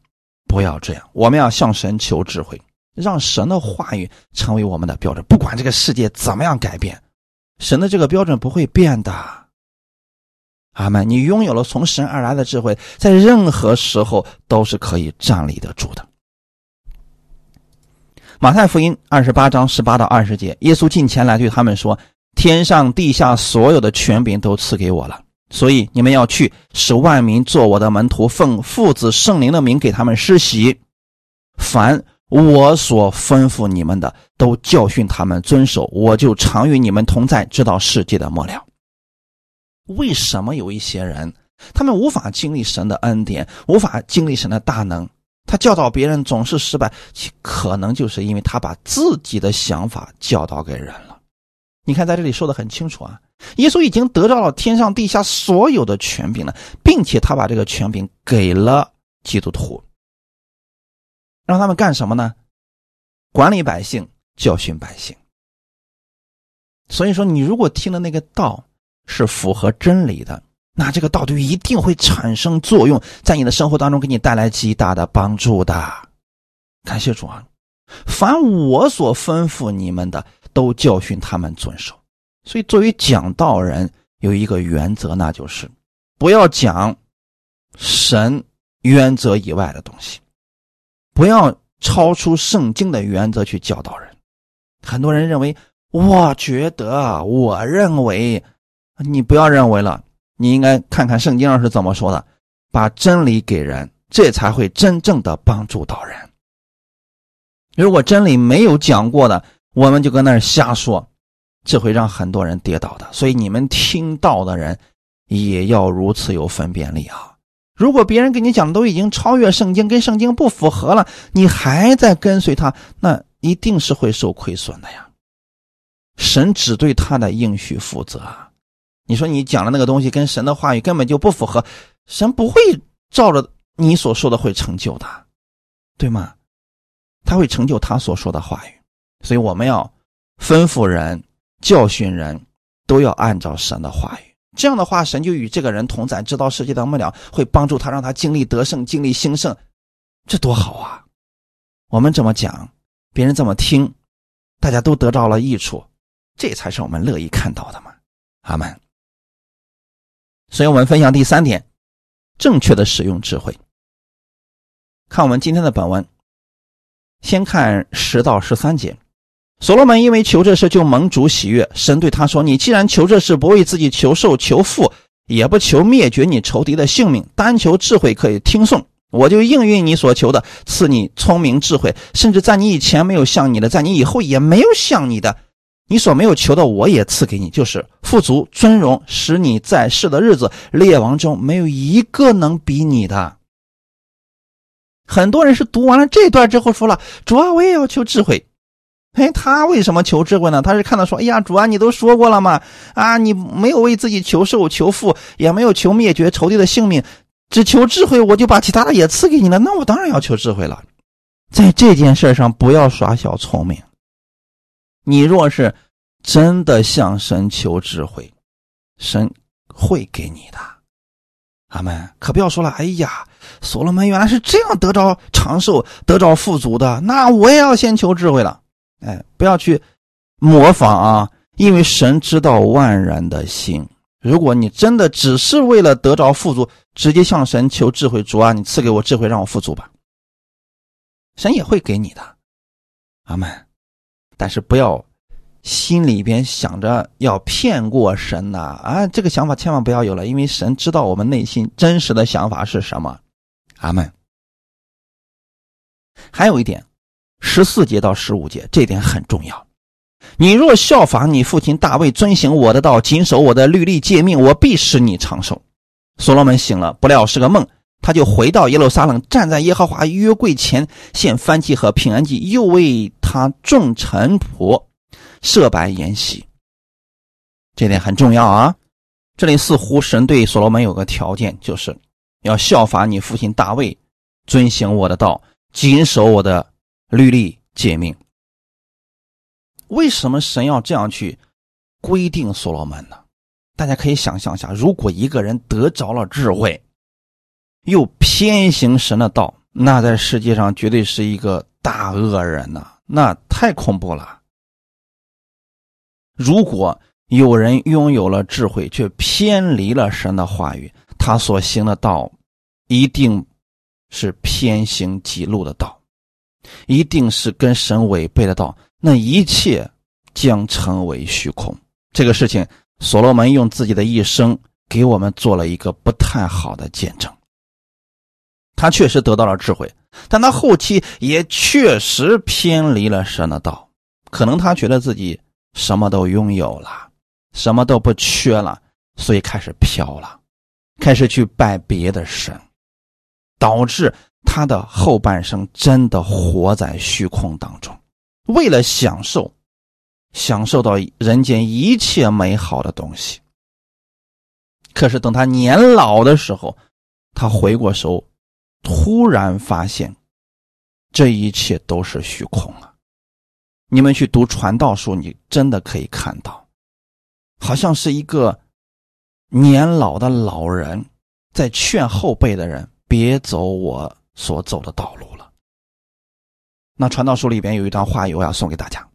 不要这样，我们要向神求智慧，让神的话语成为我们的标准。不管这个世界怎么样改变，神的这个标准不会变的。阿门！你拥有了从神而来的智慧，在任何时候都是可以站立得住的。马太福音二十八章十八到二十节，耶稣近前来对他们说：“天上地下所有的权柄都赐给我了。”所以你们要去，使万民做我的门徒，奉父子圣灵的名给他们施洗。凡我所吩咐你们的，都教训他们遵守。我就常与你们同在，直到世界的末了。为什么有一些人，他们无法经历神的恩典，无法经历神的大能？他教导别人总是失败，其可能就是因为他把自己的想法教导给人。你看，在这里说的很清楚啊。耶稣已经得到了天上地下所有的权柄了，并且他把这个权柄给了基督徒，让他们干什么呢？管理百姓，教训百姓。所以说，你如果听的那个道是符合真理的，那这个道就一定会产生作用，在你的生活当中给你带来极大的帮助的。感谢主啊！凡我所吩咐你们的，都教训他们遵守。所以，作为讲道人，有一个原则，那就是不要讲神原则以外的东西，不要超出圣经的原则去教导人。很多人认为，我觉得，我认为，你不要认为了，你应该看看圣经上是怎么说的，把真理给人，这才会真正的帮助到人。如果真理没有讲过的，我们就搁那儿瞎说。这会让很多人跌倒的，所以你们听到的人也要如此有分辨力啊！如果别人给你讲的都已经超越圣经，跟圣经不符合了，你还在跟随他，那一定是会受亏损的呀。神只对他的应许负责。你说你讲的那个东西跟神的话语根本就不符合，神不会照着你所说的会成就的，对吗？他会成就他所说的话语，所以我们要吩咐人。教训人，都要按照神的话语。这样的话，神就与这个人同在，知道世界的末了，会帮助他，让他经历得胜，经历兴盛，这多好啊！我们这么讲，别人这么听，大家都得到了益处，这才是我们乐意看到的嘛。阿门。所以我们分享第三点，正确的使用智慧。看我们今天的本文，先看十到十三节。所罗门因为求这事就蒙主喜悦，神对他说：“你既然求这事，不为自己求寿求富，也不求灭绝你仇敌的性命，单求智慧可以听颂，我就应允你所求的，赐你聪明智慧，甚至在你以前没有像你的，在你以后也没有像你的。”你所没有求的，我也赐给你，就是富足、尊荣，使你在世的日子，列王中没有一个能比你的。很多人是读完了这段之后说了：“主啊，我也要求智慧。”哎，他为什么求智慧呢？他是看到说：“哎呀，主啊，你都说过了嘛，啊，你没有为自己求寿求富，也没有求灭绝仇敌的性命，只求智慧，我就把其他的也赐给你了。那我当然要求智慧了。在这件事上，不要耍小聪明。”你若是真的向神求智慧，神会给你的。阿门。可不要说了，哎呀，所罗门原来是这样得着长寿、得着富足的，那我也要先求智慧了。哎，不要去模仿啊，因为神知道万人的心。如果你真的只是为了得着富足，直接向神求智慧，主啊，你赐给我智慧，让我富足吧，神也会给你的。阿门。但是不要心里边想着要骗过神呐啊！这个想法千万不要有了，因为神知道我们内心真实的想法是什么。阿门。还有一点，十四节到十五节，这点很重要。你若效仿你父亲大卫，遵行我的道，谨守我的律例诫命，我必使你长寿。所罗门醒了，不料是个梦。他就回到耶路撒冷，站在耶和华约柜前献燔祭和平安祭，又为他众臣仆设摆筵席。这点很重要啊！这里似乎神对所罗门有个条件，就是要效法你父亲大卫，遵行我的道，谨守我的律例诫命。为什么神要这样去规定所罗门呢？大家可以想象一下，如果一个人得着了智慧，又偏行神的道，那在世界上绝对是一个大恶人呐！那太恐怖了。如果有人拥有了智慧，却偏离了神的话语，他所行的道，一定是偏行己路的道，一定是跟神违背的道。那一切将成为虚空。这个事情，所罗门用自己的一生给我们做了一个不太好的见证。他确实得到了智慧，但他后期也确实偏离了神的道。可能他觉得自己什么都拥有了，什么都不缺了，所以开始飘了，开始去拜别的神，导致他的后半生真的活在虚空当中，为了享受，享受到人间一切美好的东西。可是等他年老的时候，他回过头。突然发现，这一切都是虚空啊！你们去读传道书，你真的可以看到，好像是一个年老的老人在劝后辈的人别走我所走的道路了。那传道书里边有一段话语，我要送给大家。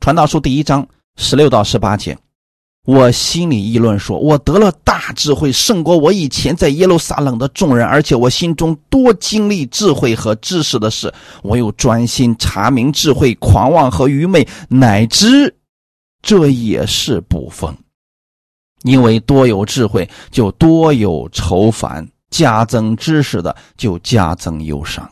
传道书第一章十六到十八节。我心里议论说：“我得了大智慧，胜过我以前在耶路撒冷的众人，而且我心中多经历智慧和知识的事。我又专心查明智慧、狂妄和愚昧，乃知这也是不疯。因为多有智慧，就多有愁烦；加增知识的，就加增忧伤。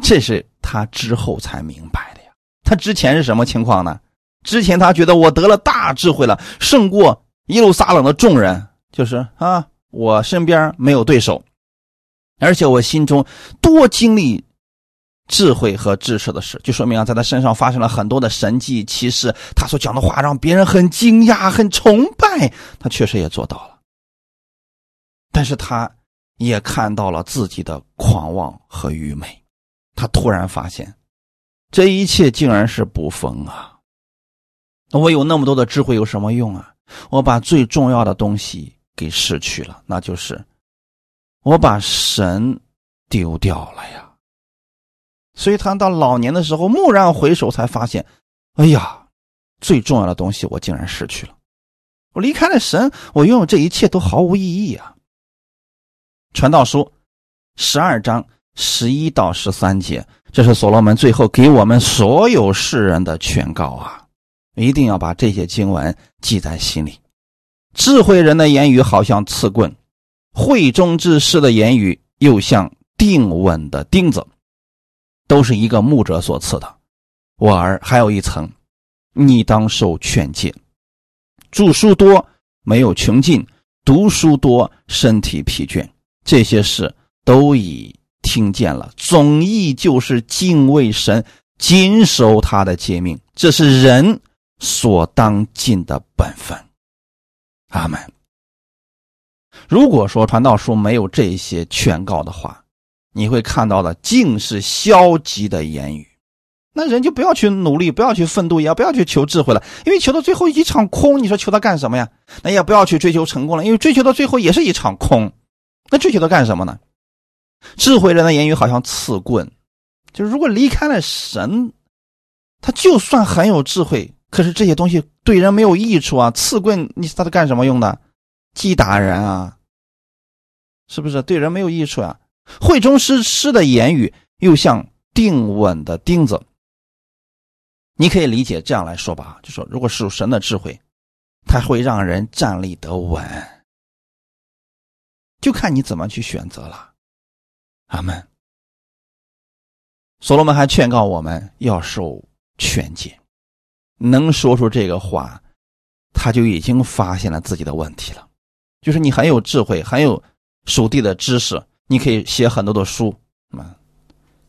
这是他之后才明白的呀。他之前是什么情况呢？”之前他觉得我得了大智慧了，胜过耶路撒冷的众人，就是啊，我身边没有对手，而且我心中多经历智慧和知识的事，就说明啊，在他身上发生了很多的神迹奇事，他所讲的话让别人很惊讶、很崇拜，他确实也做到了。但是他也看到了自己的狂妄和愚昧，他突然发现，这一切竟然是不逢啊。我有那么多的智慧有什么用啊？我把最重要的东西给失去了，那就是我把神丢掉了呀。所以他到老年的时候蓦然回首，才发现，哎呀，最重要的东西我竟然失去了。我离开了神，我拥有这一切都毫无意义啊。传道书十二章十一到十三节，这是所罗门最后给我们所有世人的劝告啊！一定要把这些经文记在心里。智慧人的言语好像刺棍，慧中之士的言语又像定稳的钉子，都是一个牧者所赐的。我儿，还有一层，你当受劝诫。著书多没有穷尽，读书多身体疲倦，这些事都已听见了。总意就是敬畏神，谨守他的诫命，这是人所当尽的本分。阿门。如果说传道书没有这些劝告的话，你会看到的尽是消极的言语。那人就不要去努力，不要去奋斗，也不要去求智慧了，因为求到最后一场空。你说求他干什么呀？那也不要去追求成功了，因为追求到最后也是一场空。那具体都干什么呢？智慧人的言语好像刺棍，就是如果离开了神，他就算很有智慧，可是这些东西对人没有益处啊。刺棍，你他是干什么用的？击打人啊，是不是对人没有益处啊？会中师师的言语又像定稳的钉子。你可以理解这样来说吧，就说如果属神的智慧，它会让人站立得稳，就看你怎么去选择了。阿门。所罗门还劝告我们要受劝诫，能说出这个话，他就已经发现了自己的问题了。就是你很有智慧，很有属地的知识，你可以写很多的书，啊，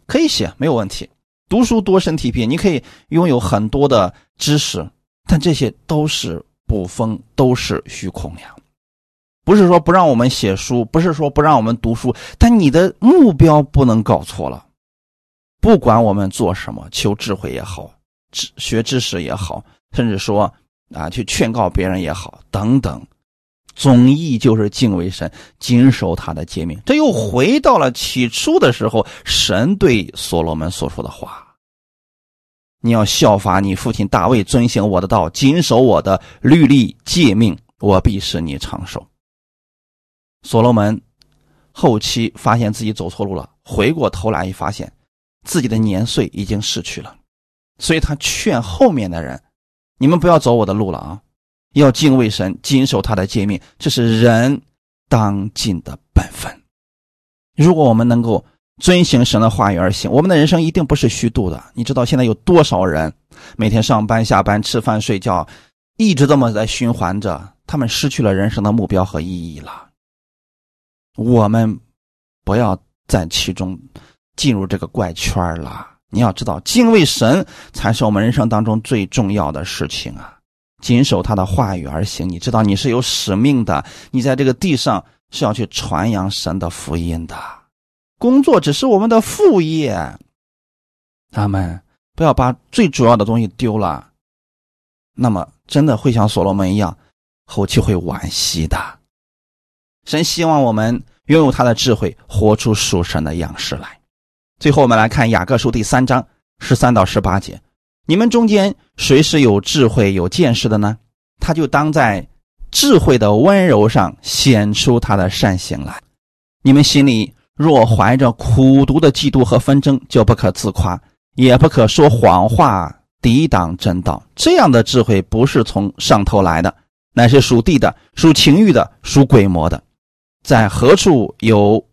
可以写没有问题。读书多身体疲，你可以拥有很多的知识，但这些都是捕风，都是虚空呀。不是说不让我们写书，不是说不让我们读书，但你的目标不能搞错了。不管我们做什么，求智慧也好，知学知识也好，甚至说啊去劝告别人也好，等等，总意就是敬畏神，谨守他的诫命。这又回到了起初的时候，神对所罗门所说的话。你要效法你父亲大卫，遵行我的道，谨守我的律例诫命，我必使你长寿。所罗门后期发现自己走错路了，回过头来一发现自己的年岁已经逝去了，所以他劝后面的人：“你们不要走我的路了啊，要敬畏神，谨守他的诫命，这是人当尽的本分。如果我们能够。”遵行神的话语而行，我们的人生一定不是虚度的。你知道现在有多少人每天上班、下班、吃饭、睡觉，一直这么在循环着，他们失去了人生的目标和意义了。我们不要在其中进入这个怪圈了。你要知道，敬畏神才是我们人生当中最重要的事情啊！谨守他的话语而行，你知道你是有使命的，你在这个地上是要去传扬神的福音的。工作只是我们的副业，他们不要把最主要的东西丢了，那么真的会像所罗门一样，后期会惋惜的。神希望我们拥有他的智慧，活出属神的样式来。最后，我们来看雅各书第三章十三到十八节：你们中间谁是有智慧、有见识的呢？他就当在智慧的温柔上显出他的善行来。你们心里。若怀着苦毒的嫉妒和纷争，就不可自夸，也不可说谎话抵挡真道。这样的智慧不是从上头来的，乃是属地的、属情欲的、属鬼魔的。在何处有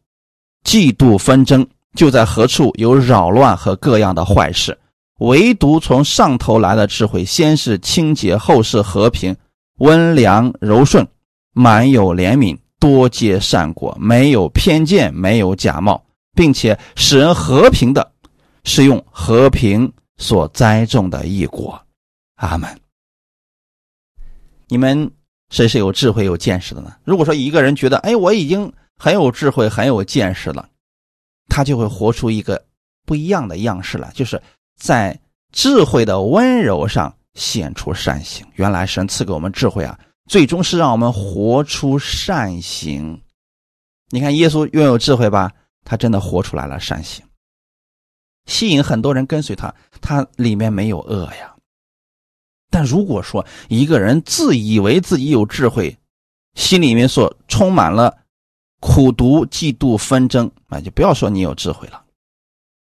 嫉妒纷争，就在何处有扰乱和各样的坏事。唯独从上头来的智慧，先是清洁，后是和平，温良柔顺，满有怜悯。多结善果，没有偏见，没有假冒，并且使人和平的，是用和平所栽种的异果。阿门。你们谁是有智慧、有见识的呢？如果说一个人觉得，哎，我已经很有智慧、很有见识了，他就会活出一个不一样的样式来，就是在智慧的温柔上显出善行。原来神赐给我们智慧啊，最终是让我们活出善行。你看，耶稣拥有智慧吧，他真的活出来了善行，吸引很多人跟随他。他里面没有恶呀。但如果说一个人自以为自己有智慧，心里面所充满了苦毒、嫉妒、纷争，那就不要说你有智慧了。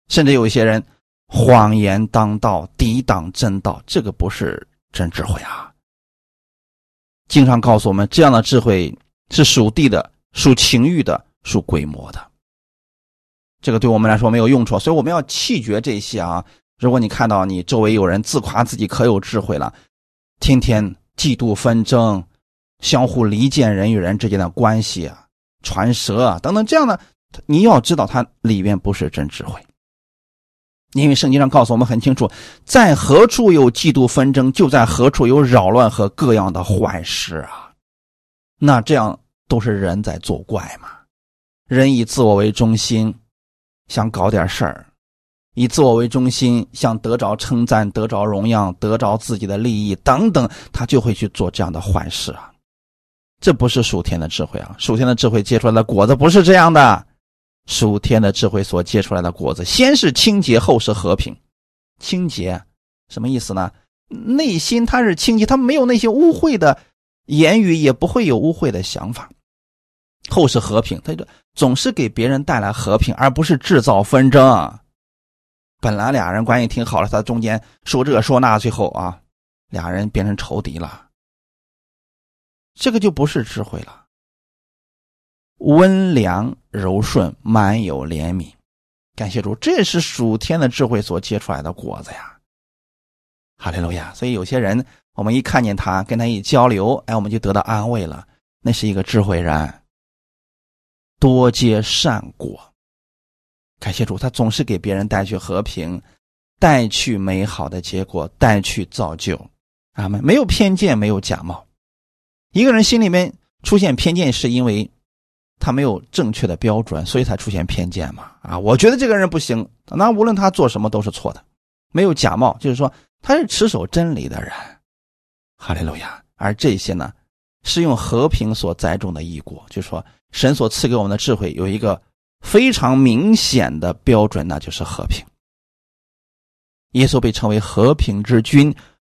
甚至有一些人谎言当道，抵挡真道，这个不是真智慧啊。经常告诉我们，这样的智慧是属地的、属情欲的、属鬼魔的。这个对我们来说没有用处，所以我们要弃绝这些啊。如果你看到你周围有人自夸自己可有智慧了，天天嫉妒纷争，相互离间人与人之间的关系啊，传舌啊等等这样的，你要知道它里面不是真智慧。因为圣经上告诉我们很清楚，在何处有嫉妒纷争，就在何处有扰乱和各样的坏事啊。那这样都是人在作怪嘛？人以自我为中心，想搞点事儿。以自我为中心，想得着称赞、得着荣耀、得着自己的利益等等，他就会去做这样的坏事啊！这不是属天的智慧啊！属天的智慧结出来的果子不是这样的。属天的智慧所结出来的果子，先是清洁，后是和平。清洁什么意思呢？内心它是清洁，它没有那些污秽的言语，也不会有污秽的想法。后是和平，它就总是给别人带来和平，而不是制造纷争。本来俩人关系挺好的，他中间说这说那，最后啊，俩人变成仇敌了。这个就不是智慧了。温良柔顺，满有怜悯，感谢主，这是属天的智慧所结出来的果子呀。哈利路亚！所以有些人，我们一看见他，跟他一交流，哎，我们就得到安慰了。那是一个智慧人，多结善果。感谢主，他总是给别人带去和平，带去美好的结果，带去造就。阿门。没有偏见，没有假冒。一个人心里面出现偏见，是因为他没有正确的标准，所以才出现偏见嘛。啊，我觉得这个人不行，那无论他做什么都是错的。没有假冒，就是说他是持守真理的人。哈利路亚。而这些呢，是用和平所栽种的异果，就是说神所赐给我们的智慧有一个。非常明显的标准，那就是和平。耶稣被称为和平之君，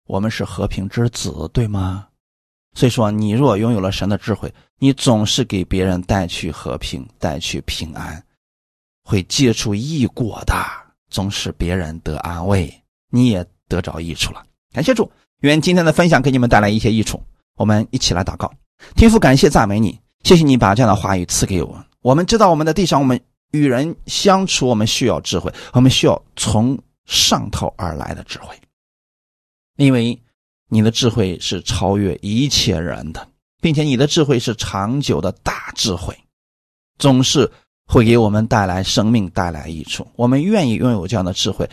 我们是和平之子，对吗？所以说，你若拥有了神的智慧，你总是给别人带去和平，带去平安，会结出益果的，总使别人得安慰，你也得着益处了。感谢主，愿今天的分享给你们带来一些益处。我们一起来祷告，天父，感谢赞美你，谢谢你把这样的话语赐给我。我们知道，我们的地上，我们与人相处，我们需要智慧，我们需要从上头而来的智慧，因为你的智慧是超越一切人的，并且你的智慧是长久的大智慧，总是会给我们带来生命，带来益处。我们愿意拥有这样的智慧，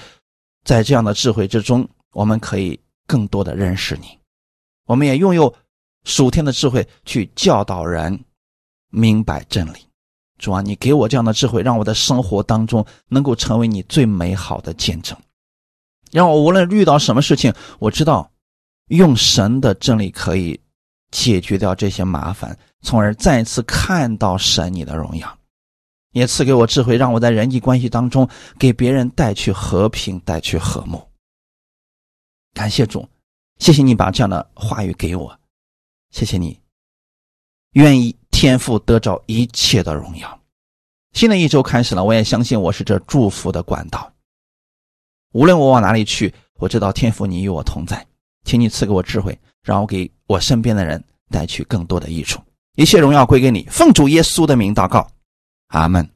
在这样的智慧之中，我们可以更多的认识你，我们也拥有属天的智慧去教导人明白真理。主啊，你给我这样的智慧，让我的生活当中能够成为你最美好的见证，让我无论遇到什么事情，我知道用神的真理可以解决掉这些麻烦，从而再次看到神你的荣耀，也赐给我智慧，让我在人际关系当中给别人带去和平，带去和睦。感谢主，谢谢你把这样的话语给我，谢谢你，愿意。天赋得着一切的荣耀。新的一周开始了，我也相信我是这祝福的管道。无论我往哪里去，我知道天赋你与我同在，请你赐给我智慧，让我给我身边的人带去更多的益处。一切荣耀归给你，奉主耶稣的名祷告，阿门。